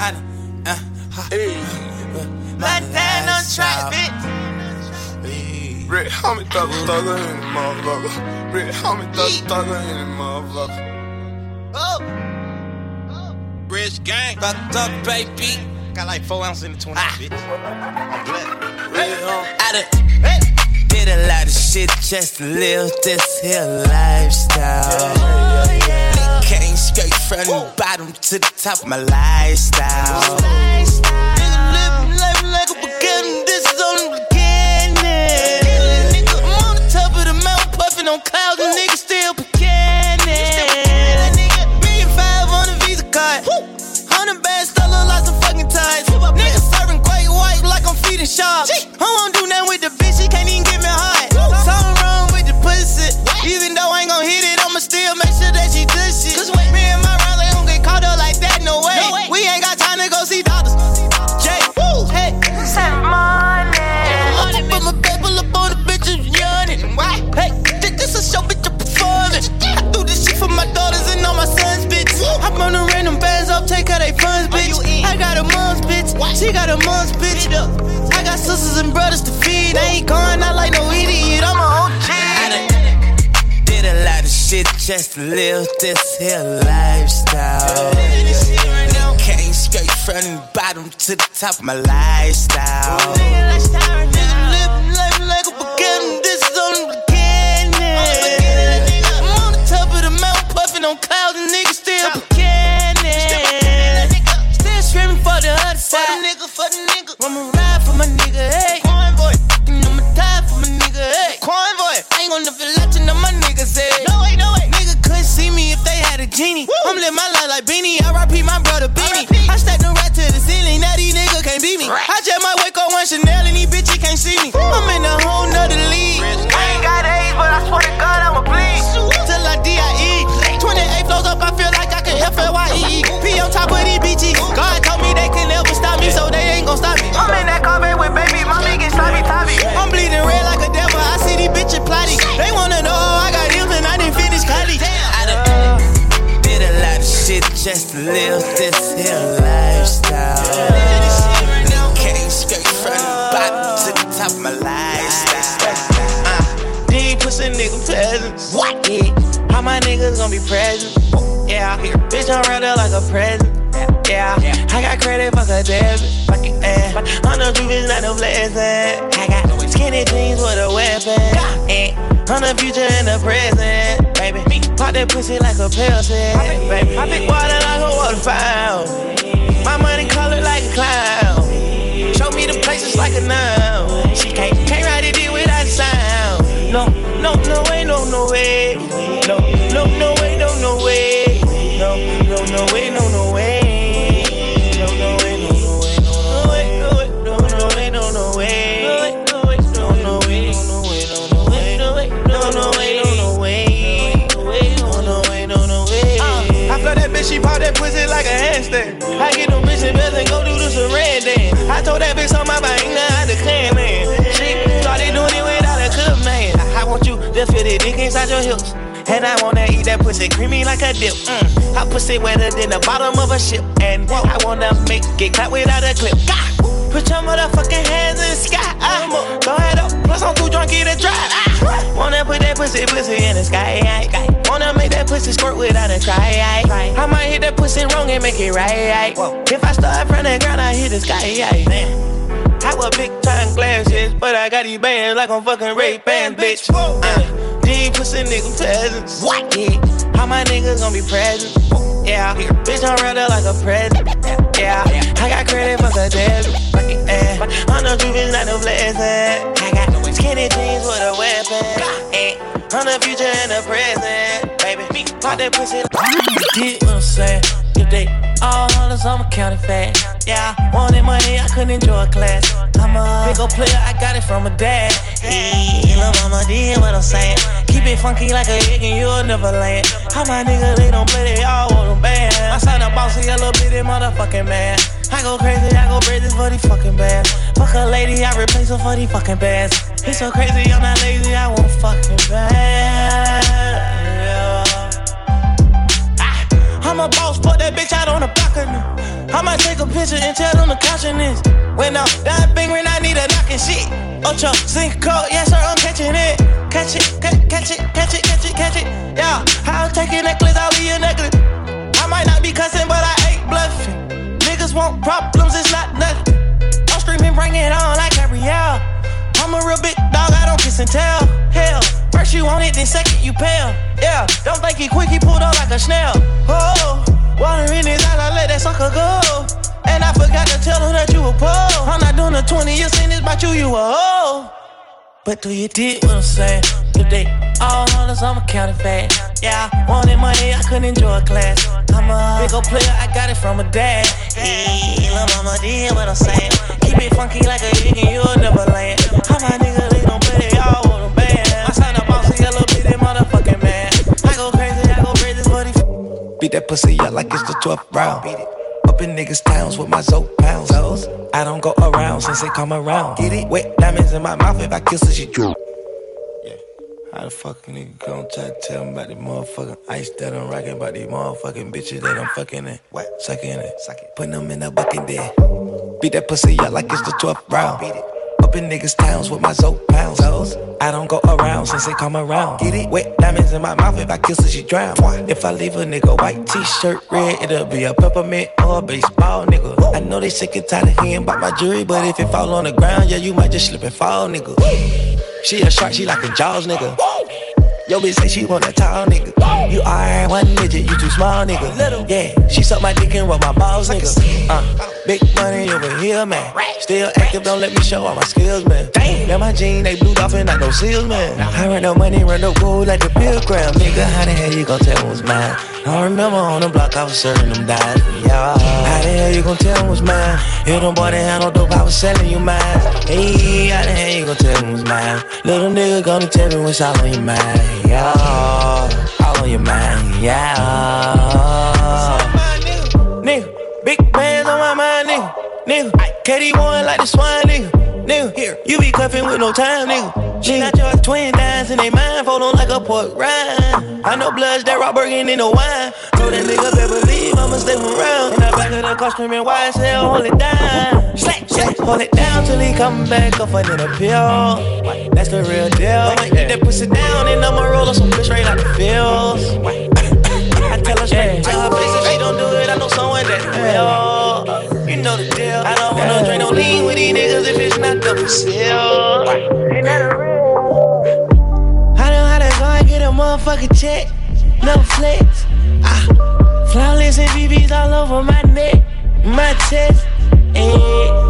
I done, uh, Hey, my dad on track, bitch. Rich Homie thug thugger in the motherfucker. Rich Homie thug thugger in the motherfucker. Oh, Rich gang. fucked up, baby. Got like four ounces in the 20, bitch. I'm. Rich Homie. I done did a lot of shit just to live this here lifestyle. Came straight from the bottom to the top of my lifestyle. A on clouds, and niggas still five on the Visa card. Hundred look like some fucking. Niggas serving like I'm feeding sharks. I won't do nothing with the she can't even get me hot. Something wrong with the pussy. Even though I ain't gon' hit it, I'ma still make sure that she does shit. Just wait. Me and my rounds ain't gon' get caught up like that, no way. We ain't got time to go see doctors. Jay, hey, send money. I'ma put my paper up on the bitches yawning. Why? Hey, this, this a show, bitch, I'm performing. I do this shit for my daughters and all my sons, bitch. I'm run the random bands up, take out they funds, bitch. I got a mom's bitch, she got a mom's bitch. I got sisters and brothers to feed. I ain't going out like no idiot. I'm a OG. I done did a lot of shit just to live this here lifestyle. Came straight from the bottom to the top of my lifestyle. Ain't gonna present? Yeah. Bitch, I'm right there like a present. Yeah. I got credit, fuck a debit. Eh. On the truth, it's not no blessing. I got skinny jeans with a weapon. Eh. On the future and the present, baby. Pop that pussy like a Pepsi, baby. I pick water like a water fountain. My money colored like a clown. Show me the places like a noun. She can't, can't write it without sound. No, no, no way, no, no way. No, no. No, no, way, no, no way. Bitch, she pop that pussy like a handstand. I get them bitches bells and go do the saran dance. I told that bitch on my bike, now I declare, man. She started doing it without a cup, man. I want you to feel the dick inside your hips. And I wanna eat that pussy creamy like a dip. Mm. I pussy wetter than the bottom of a ship. And I wanna make it clap without a clip. Gah! Put your motherfucking hands in the sky. Ah. Go ahead up, plus I'm too drunk, get a drive. Ah. Wanna put that pussy, pussy in the sky. I, Wanna make that pussy squirt without a cry. ah. I might hit that pussy wrong and make it right. I, If I start from the ground, I hit the sky. I wear big time glasses, but I got these bands like I'm fucking Ray Ban, bitch. Uh, these pussy niggas peasants. What? Yeah. How my niggas gonna be present? Yeah. Bitch, I'm real there like a present. Yeah. yeah. I got credit for the debit. Yeah. The truth, it's not no blessing. I got skinny jeans with a weapon. Yeah. On the future and the present. Pop that pussy. Get what I'm saying? If they all hollers, I'ma count it fast. Yeah, wanted money, I couldn't enjoy class. I'm a big ol' player, I got it from a dad. Yeah, lil' mama did what I'm saying. Keep it funky like a egg and you'll never land. How my niggas, they don't play, they all want them band. I signed a boss, a little bitty motherfucking man. I go crazy, I go crazy for these fucking bands. Fuck a lady, I replace her for these fucking bands. It's so crazy, I'm not lazy, I want fucking band. I'm a boss, put that bitch out on the balcony. I'm a take a picture and tell them to caution this. When I'm done fingering, I need a knocking shit. Oh, Ultra Ocho, Cinco, yes sir, I'm catching it. Catch it, catch, catch it, catch it, catch it, catch it. Yeah, I'll take your necklace, I'll be your necklace. I might not be cussing, but I ain't bluffing. Niggas want problems, it's not nothing. I'm screaming, bring it on like Gabrielle. I'm a real big dog, I don't kiss and tell. Hell, first you want it, then second you pale. Yeah, don't think he quick, he pulled up like a snail. Oh, water in his eyes, I let that sucker go. And I forgot to tell her that you a pole. I'm not doing a 20 year sentence about you, you a hoe. But do you dig what I'm saying? If they all dollars, I'm a counting fat. Yeah, wanted money, I couldn't enjoy class. I'm a big old player, I got it from a dad. Hey, lil' mama did what I'm saying. Keep it funky like a chicken, you'll never land. How my niggas, they don't play, they all want a band. My son a bossy, a bitty motherfucking man. I go crazy, I go crazy for these. Beat that pussy up like it's the 12th round. Beat it. Up in niggas' towns with my Zoe pounds. I don't go around since they come around. Get it? Wet diamonds in my mouth if I kiss her, she droop. Yeah. How the fuck a nigga gon' try to tell me about the motherfucking ice that I'm rocking, about these motherfucking bitches that I'm fucking in? What? Sucking it. Suck it. Putting them in a bucket there. Beat that pussy up like it's the 12th round. Beat it. Up in niggas' towns with my Zoe pounds. I don't go around since they come around. Get it? Wet diamonds in my mouth. If I kiss her, she drown. If I leave a nigga white t-shirt red, it'll be a peppermint or a baseball nigga. I know they sick and tired of hearing about my jewelry, but if it fall on the ground, yeah, you might just slip and fall, nigga. She a shark, she like a jaws, nigga. Yo, bitch say she want a tall nigga. You are one midget, you too small, nigga. Yeah, she suck my dick and rub my balls, nigga. Uh, big money over here, man. Still active, don't let me show all my skills, man. Damn, my jeans, they blue off and not no seals, man. I run no money, run no gold like the pilgrim, nigga. How the hell you gon' tell what's mine? I remember on the block, I was serving them dimes, yeah. How the hell you gon' tell them what's mine? You don't boy, they had no dope, I was selling you mine. Hey, how the hell you gon' tell them what's mine? Little nigga gonna tell me what's all on your mind, yeah. All on your mind, yeah. Nigga, big bands on my mind, nigga. Nigga, KD1 like the swine, nigga. Nigga, here, you be cuffing with no time, nigga. She got your twin dimes and they mind fold on like a pork rind. I know bloods that rock burger in the wine. Told that nigga better believe I'ma stay around. In the back of the car screaming YSL, hold it down. Slack, slack, hold it down till he come back up and then appeal. That's the real deal. Get that pussy down and I'ma roll up some fish right out the fields. Seal. Ain't that a real? I know how to go and get a motherfucking check. No flex. Ah, flawless and BBs all over my neck, my chest. Hey,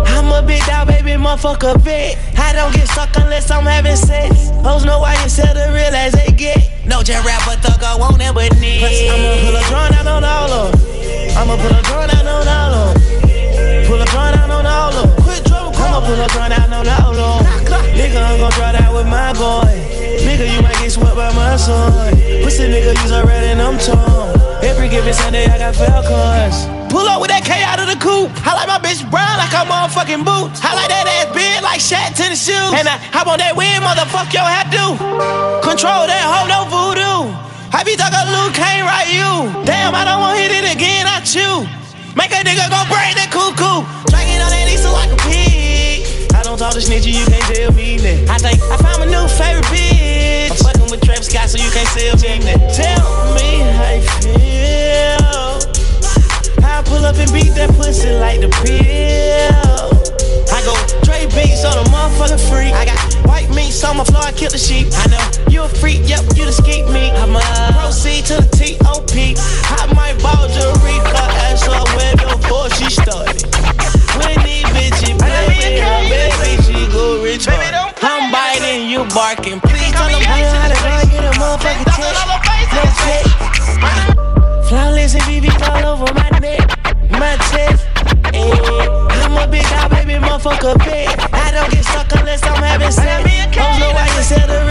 I'm a big dog, baby, motherfucker vet. I don't get stuck unless I'm having sex. Hoes know why you sell the real as they get. No just rapper but thug, I won't ever need. I'ma pull a drawn out on all of 'em. I'ma pull a drawn out on all of 'em. Pull a drawn out on all of 'em. Pull out on all of 'em. Nigga, I'm gon' draw that with my boy. Nigga, you might get swept by my son. Pussy nigga, use a red and I'm torn. Every given Sunday, I got Falcons. Pull up with that K out of the coupe. I like my bitch brown like I'm motherfucking boots. I like that ass big like Shaq tennis shoes. And I hop on that win, motherfuck your hat do. Control that hoe, no voodoo. I be talking Luke, can't you. Damn, I don't want hit it again, I chew. Make a nigga go break that cuckoo. Drinking Talk to snitchy, you can't tell me that. I think I found my new favorite bitch. I'm fucking with Travis Scott, so you can't sell me that. Tell me how you feel. How I pull up and beat that pussy like the pill. I go Dre beats on a motherfucking freak. I got white meat on my floor, I kill the sheep. I know you a freak, yep, you the skeet me. I'ma proceed to the T.O.P. I might ball jewelry, cut ass up way before she started. When these bitches play with her, baby, she go rich. I'm biting, you barking. Please tell them how to get a motherfucking check. No check. Flawless and BB all over my neck, my chest. I'm a big dog, baby, motherfucker big. I don't get stuck unless I'm having sex. Don't know why you sell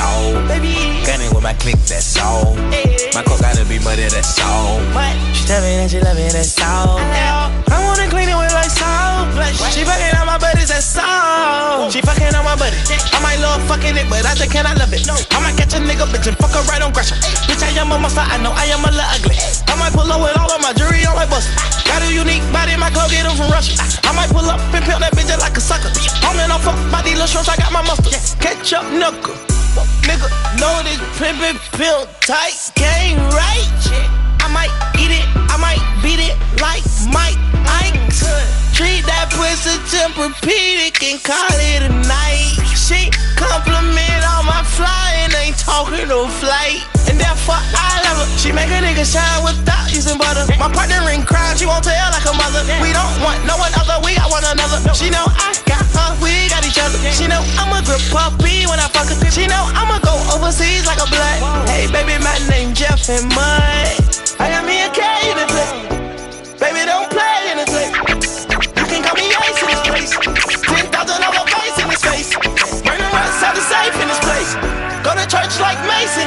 all. Stunning with my bitch, that's all. Baby. Gunning with my click, that's all. My coke gotta be muddy, that's all. What? She tell me that she love me, that's all. I wanna clean it with like salt. She fucking on my buddies, that's all. She fucking on my buddy. I might love fucking it, but I think can I love it. I might catch a nigga bitch and fuck her right on Gresham. Bitch, I am a monster, I know I am a little ugly. I might pull up with all of my jewelry on my bust. Got a unique body, my clothes get them from Russia. I might pull up and pimp that bitch just like a sucker. I'm in off fuck these little shorts, I got my mustard. Catch up, knuckle. Nigga, know this pimpin' pimp tight game right. I might eat it, I might beat it like Mike Ike. Treat that pussy Tempur-Pedic and call it a night. She compliment on my flying, ain't talking no flight. She make a nigga shine without using butter. My partner in crime, she won't tell like a mother. We don't want no one other, we got one another. She know I got her, we got each other. She know I'm a grip puppy when I fuck her. She know I'ma go overseas like a blood. Hey baby, my name Jeff and Mud. I got me a K in the play. Baby, don't play in the play. You can call me Ace in this place. Ten thousand dollar face in this face. Burn the rest out the safe in this place. Go to church like Mason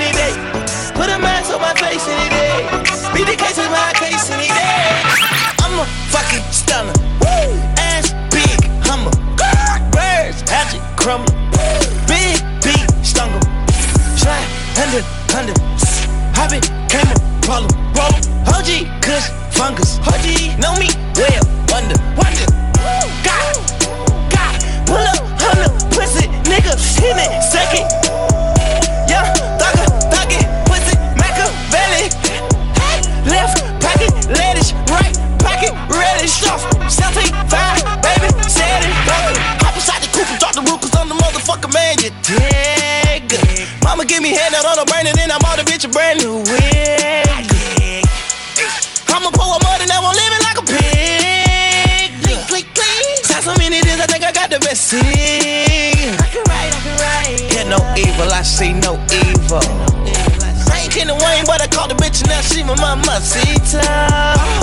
Beat the case with my case any day. I'm a fucking stunner. Woo! Ass big, hummer. Birds, hatchet, crumble. Big beat, stungle. Slide, hundred, hundred. Hobby, came a problem, problem. OG, kush, fungus. OG, know me she my mamacita.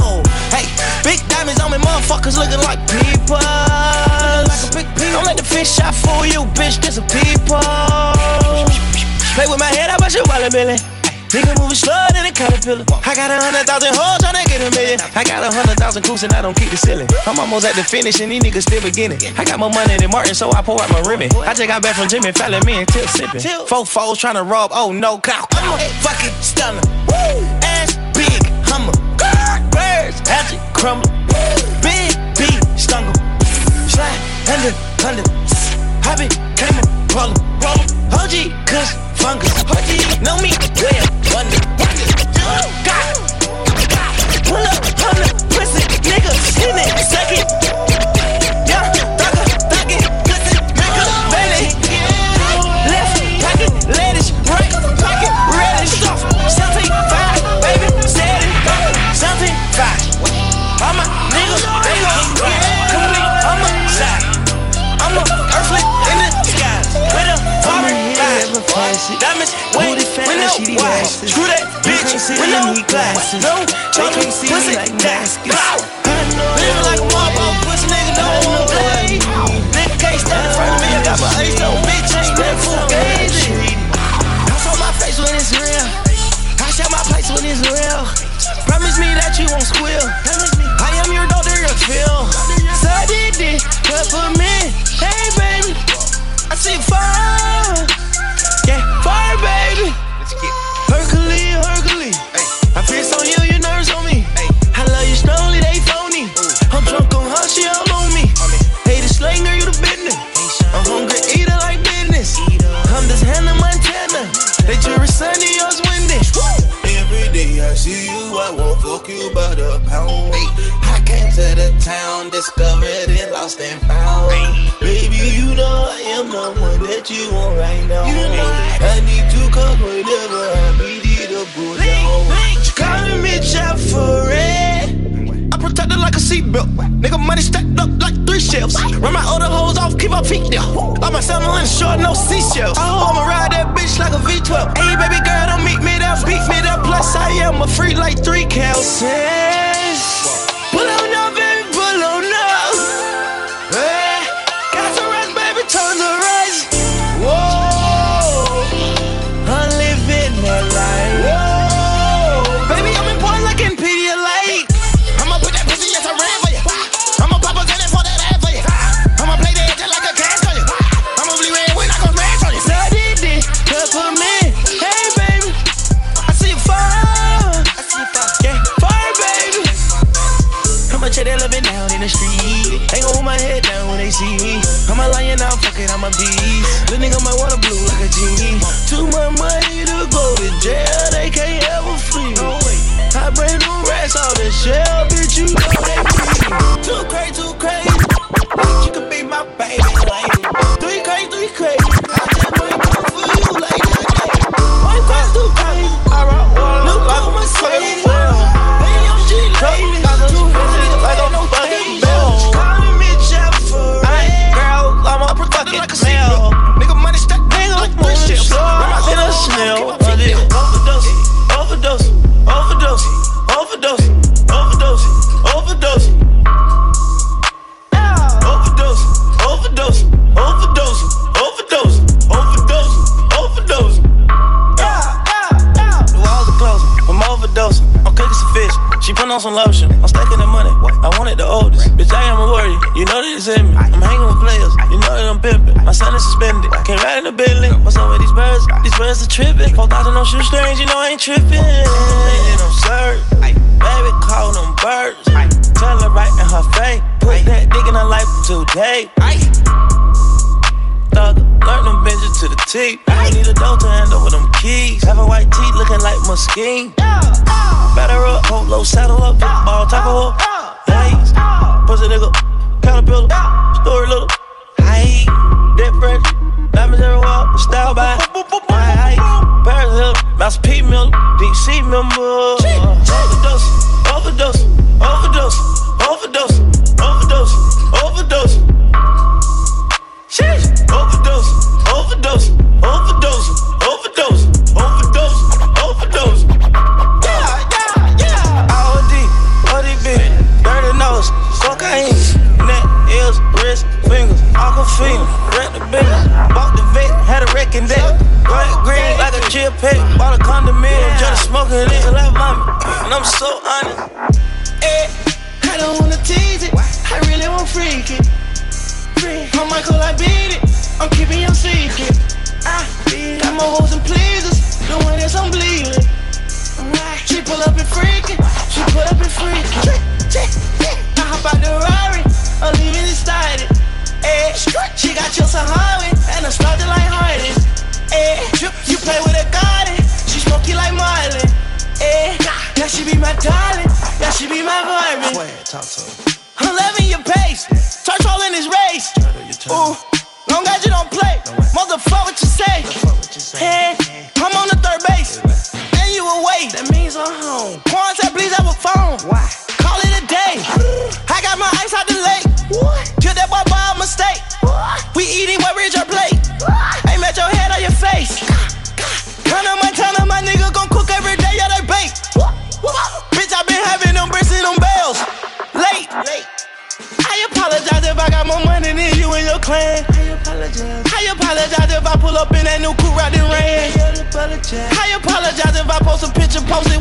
Oh, hey, big diamonds on me, motherfuckers looking like people. Don't let the fish shot fool you, bitch, this a people. Play with my head, I bet you wallet billy. Nigga moving slower than a caterpillar. I got a hundred thousand hoes tryna get a million. I got a hundred thousand coops and I don't keep the ceiling. I'm almost at the finish and these niggas still beginning. I got more money than Martin, so I pour out my ribbon. I just got back from Jimmy Fallon, me and Tip sipping. Four foes tryna rob, oh no, cow. I'm a fucking stunner. Woo! Ass big, hummer. Birds, hatchet, crumble. Big beat, stungle. Slide, hundred, hundred. Hobby, came a roller. OG, kush, fungus. OG, know me well, wonder, wonder. God, God, pull up, pull up, pussy, nigga, hit it, second. Vibe. Diamonds, wait, with no wire. Screw that bitch with no glass. No choking pussy, that's clout. Living like a motherfucker, pussy nigga, don't play. Nigga can't stand in front of me. I got my ace on bitch, ain't that fugazi. I saw my face when it's real. I share my place when it's real. Promise me that you won't squeal. I am your daughter, your feel. So I did this, but for me, hey baby, fuck you by the pound. I came to the town, discovered it, lost and found. Baby, you know I am the one that you want right now. I need to come whenever I need you to go down. She calling me chop for it. I protect it like a seatbelt. Nigga, money stacked up like three shelves. Run my other hoes off, keep my feet there. Like my salmon in short, no seashells. Oh, I'ma ride that bitch like a V12. Hey, baby girl, don't meet me beat me there. Plus, I am a free like three counts. my bees. Little nigga might wanna blue like a genie. Too much money to go to jail, they can't ever free me. I brand new racks off the shell, bitch, you on some lotion. I'm stacking the money. I wanted the oldest. Bitch, I am a warrior. You know that it's in me. I'm hanging with players. You know that I'm pimping. My son is suspended. Can't ride in the building. What's up with these birds? These birds are tripping. 4,000 no shoestrings. You know I ain't tripping. Ain't no sir. Baby, call them birds. Tell her right in her face. Put that dick in her life today. Thug, learn them bitches to the T. I need a dough to hand over them keys. Have a white teeth looking like Muskeen. Better up, hold low, saddle up, ball tackle up. Yates, pussy nigga, caterpillar, story little. Hey, fresh, diamonds everywhere, style by. My height, Paris Hill, Master P Miller, DC member. Overdose, overdose, overdose, overdose, overdose, overdose. Sheesh. Overdose, overdose, overdose, overdose, overdose, overdose. Yeah, yeah, yeah. OD, ODB, dirty nose, cocaine, neck, ears, wrist, fingers, aquafina, rent the business, bought the vet, had a wrecking deck, bright green like a chill pet, bought a condominium, just smoking it like mommy, and I'm so honest. Pull up and freaking. I hop out the Rari. I'm leaving it started. Eh, she got your Sahari and a started like Hardy. Eh, you play with a garden. She smoky like Marlin. Eh, yeah, she be my darling. Yeah, she be my Barbie. Talk to him. I'm loving your pace. Touch all in this race. Ooh, long as you don't play. Motherfucker, what you say? Hey, Why? Call it a day. I got my ice out the lake. What? Kill that boy by a mistake. We eating what rich our plate. Ain't met your head on your face. Turn on my turn on my nigga gon' cook every day, yeah, they bake. Bitch, I been having them bricks and them bells. Late. Late. I apologize if I got more money than you and your clan. I apologize. I apologize if I pull up in that new coupe riding rain. I apologize if I post a picture with Sudan.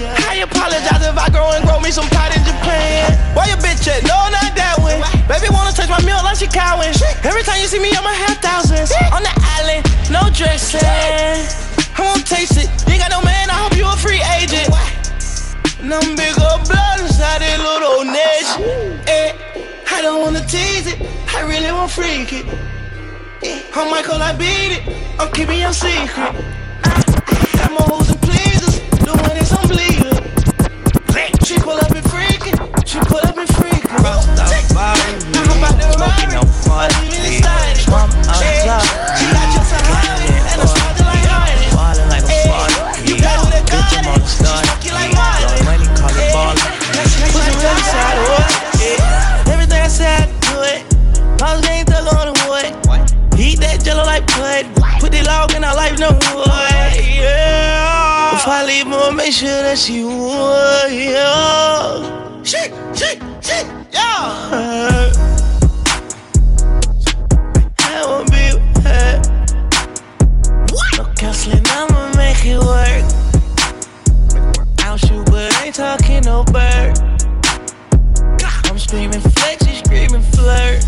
I apologize if I grow and grow me some pot in Japan. Why your bitch at? No, not that one. Baby wanna touch my meal like she cowing. Every time you see me, I'ma have thousands. On the island, no dressing. I won't taste it. You ain't got no man, I hope you a free agent. And I'm big up blood inside that little nation. Eh, I don't wanna tease it, I really want freak it. Eh, I'm Michael, I beat it, I'm keeping your secret. Sure that she would. Yeah. Shit, shit, shit. Yeah. I won't be with her. No counseling, I'ma make it work. I'll shoot, but ain't talking no bird. I'm screaming flex, she screaming flirt.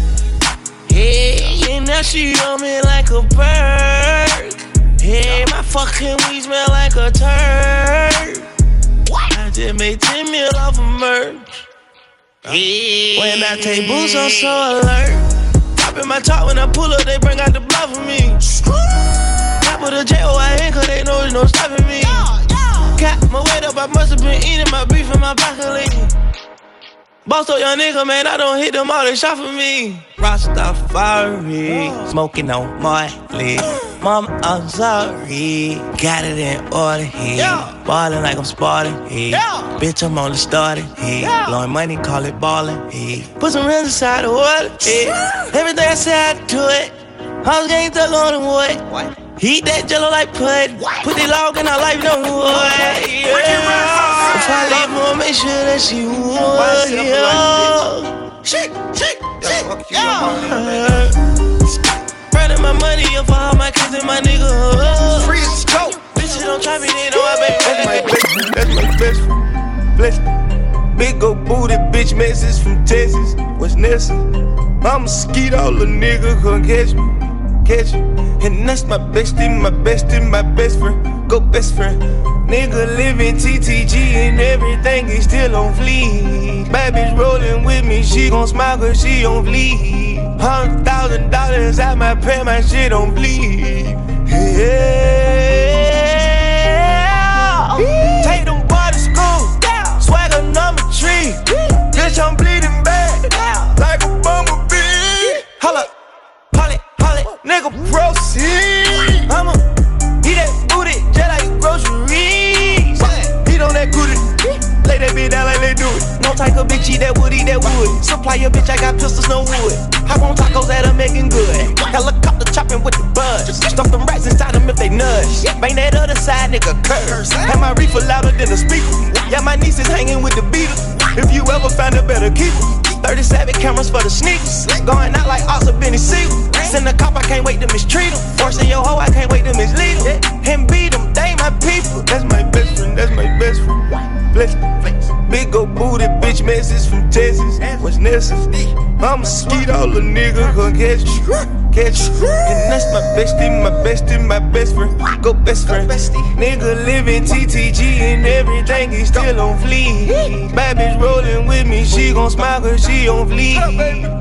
Yeah, and now she on me like a bird. Yeah, my fucking weed smell like a turd. I just made 10 mil off of merch. Yeah. When I take boots, I'm so alert. Top in my top when I pull up, they bring out the blood for me. Top of the J-O-I-N, cause they know there's no stopping me. Got my weight up, I must have been eating my beef in my broccoli. Boss up young nigga, man, I don't hit them all, they shot for me. Rastafari, smoking on Marley. Mama, I'm sorry. Got it in order here. Ballin' like I'm Spartan here. Bitch, I'm only starting here. Blowing money, call it ballin' here. Put some rims inside the water. Yeah. Everything I said, I do it. House gang thug on the wood. Heat that jello like pud. Put the log in our life, no wood. Yeah. If I leave, I'ma make sure that she would. Yeah. Shit, shit, shit. Yeah. Running my money up for all my kids and my nigga. Free to go. Bitches don't try me, they know I been. That's my best. That's my best friend. Bless Big old booty bitch message from Texas. What's necessary? I'ma skeet all the nigga come catch me. Catch me. And that's my bestie, my bestie, my best friend. Go best friend. Nigga living TTG and everything is still on fleek. Bitch rolling with me, she gon' smile cause she on fleek. Hundred thousand dollars at my pay, my shit on bleed. Yeah. Take them boy to school. Swagger number three. Bitch, I'm bleeding nigga, proceed. I'ma eat that booty just like groceries. Eat on that goodie. Do it. No type of bitch eat that wood, eat that wood. Supply your bitch, I got pistols, no wood. I want tacos that are making good. Helicopter chopping with the buzz. Stuff them rats inside them if they nudge. Bang that other side, nigga, curse. Have my reefer louder than a speaker. Yeah, my niece is hanging with the Beatles. If you ever find a better keeper. 37 cameras for the sneakers. Going out like Oscar Benny Siegel. Send a cop, I can't wait to mistreat him. Forcing your hoe, I can't wait to mislead him. And beat them, they my people. That's my best friend, that's my best friend. Flex, flex. Big old booty bitch message from Texas. What's necessary? Skeet all the nigga come catch you. Catch you. And that's my bestie, my bestie, my best friend. Go best friend. Nigga living TTG and everything is still on fleek. Bad bitch rolling with me, she gon' smile cause she on fleek.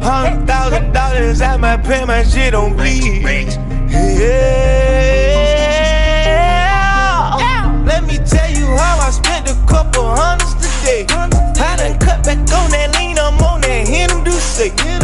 Hundred thousand dollars at my pay, my shit on bleed. Yeah. Let me tell you how I spent a couple hundreds today. I done cut back on that lean, I'm on that say. Don't do no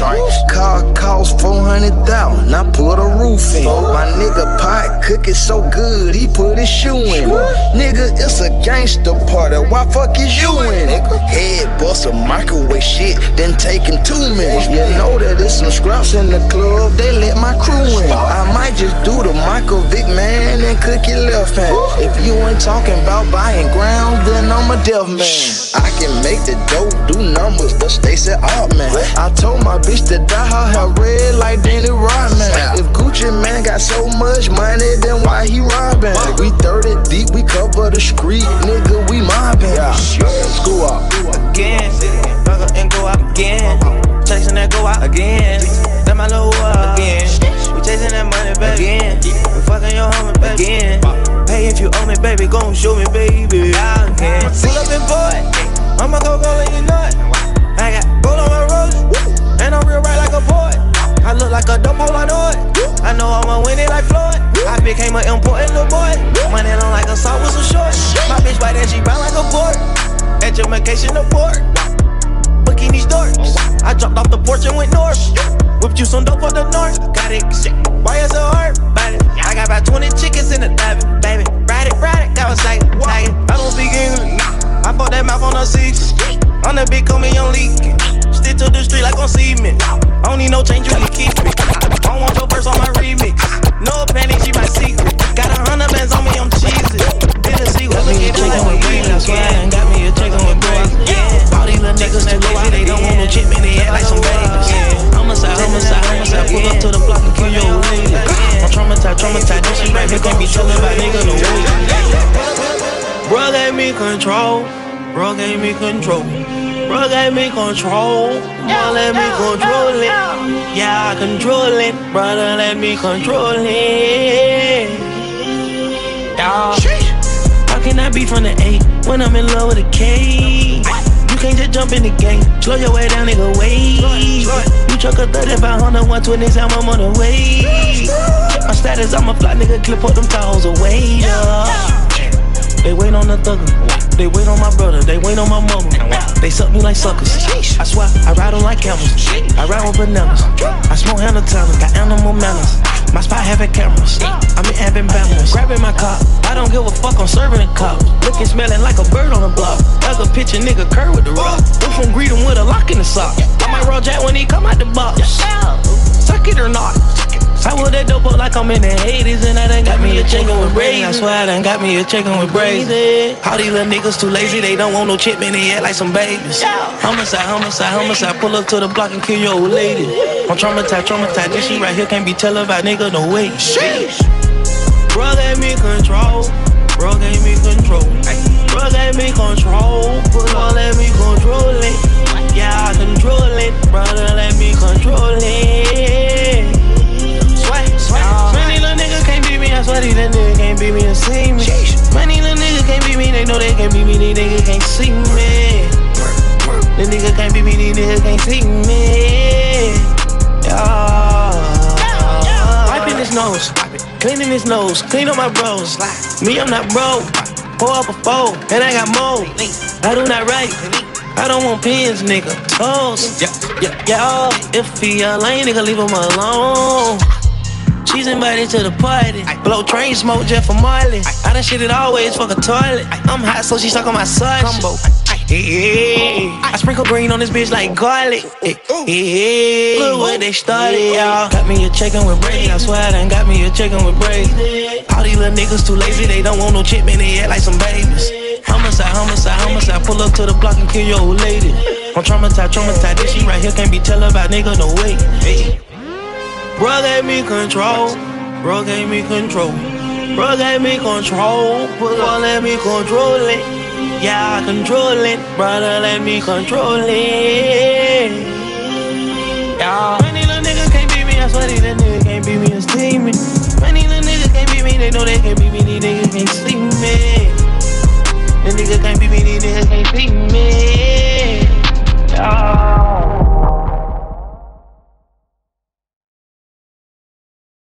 Car cost 400,000, I put a roof in. My nigga pot cooking so good, he put his shoe in. Nigga, it's a gangster party, why fuck is you in? Head bust a microwave shit, then taking two minutes. You know that there's some scraps in the club, they let my crew in. I might just do the Michael Vick man and cook your left hand. If you ain't talking about buying ground, then I'm a deaf man. I can make the dope do numbers, but Stacey up, man. I told my bitch to dye her hair red like Danny Rodman. If Gucci Mane got so much money, then why he robbing? We 30 deep, we cover the street, nigga, we mobbing. Yeah. School up. Again, fuck up and go out again. Chasing that go out again. That my little up again. We chasing that money baby. again. We fucking your homie baby. again. Hey, if you owe me, baby, gon' show me, baby. Again. Pull up and boy, I'ma go go let you know it. Became an important little boy. Money on like a salt with some shorts. My bitch white and she brown like a board. Education report. Booking these doors. I dropped off the porch and went north. Whipped you some dope for the north. Got it. Shit. Why is it hard? Bite it. I got about 20 chickens in the dive baby. Ride it, ride it. Got a sight. Tag. I don't speak English. I bought that mouth on the six. On the big coming on leaking. Stick to the street like on cement. I don't need no change, you can keep it. I don't want your verse on my remix. No penny, she my secret. Got a hundred bands on me, I'm cheesy. Didn't see what look at chicken with brains. I swear I got me a chicken with brains. All these little niggas too lazy, they don't want no chip, man, they act like some babies. Homicide, homicide, homicide. Pull up to the block and kill your lady. I'm traumatized, traumatized. This shit right here can't be telling about nigga no way. Bro gave me control. Bro gave me control. Bro gave me control. Bro let me control it. Yeah, I control it. Brother let me control it. Yeah. How can I be from the A when I'm in love with a K? You can't just jump in the game. Slow your way down, nigga, wait. You truck a 3500, 120, I'm on the way. My status, I'm a fly nigga, clip up them towels away. Yeah. They wait on the thugger. They wait on my brother. They wait on my mama. They suck me like suckers. I swear, I ride on like camels. I ride with bananas. I smoke Hannah Tyler. Got animal manners. My spot having cameras. I'm in having balance. Grabbing my car. I don't give a fuck. I'm serving a cop. Looking, smelling like a bird on the block. That's a picture, nigga. Curve with the rock. We from greet him with a lock in the sock. I might roll jack when he come out the box. Suck it or not. I would that dope up like I'm in the 80s and I done got me a chicken with braids. I swear I done got me a chicken with braids. All these little niggas too lazy, they don't want no chip in they act like some babies. Homicide, homicide, homicide, pull up to the block and kill your old lady. I'm traumatized, traumatized, this shit right here can't be televised, nigga, no way. Sheesh. Bro gave me control, bro gave me control. Bro gave me control, bro let me control it. Yeah, I control it, brother let me control it. Can't I swear these little niggas can't beat me and see me. Many little niggas can't beat me, they know they can't beat me, these niggas can't see me. The nigga can't beat me, these niggas can't see me. Yeah. Wiping his nose, cleaning his nose, clean up my bros. Me, I'm not broke. Pour up a four, and I got more. I do not write. I don't want pins, nigga. Toes. Yeah, yeah, yeah. If he a lame nigga, leave him alone. She's invited to the party. Blow train smoke just for Marley. I done shit it always fuck a toilet. I'm hot, so she stuck on my side. Combo. Yeah. I sprinkle green on this bitch like garlic. Yeah. Look what they started, y'all. Got me a chicken with braids. I swear I done got me a chicken with braids. All these little niggas too lazy, they don't want no chip, man. They act like some babies. Homicide, homicide, homicide. Pull up to the block and kill your old lady. I'm traumatized, traumatized. This shit right here can't be televised, nigga. No way. Bro gave me control. Bro gave me control. Bro gave me control. Bro let me control it. Yeah, I control it. Brother, let me control it. Yeah. Many little niggas can't beat me. I swear these little niggas can't beat me see me. Many little niggas can't beat me. They know they can't beat me. These niggas can't see me. The niggas can't beat me. These niggas can't see me. Yeah.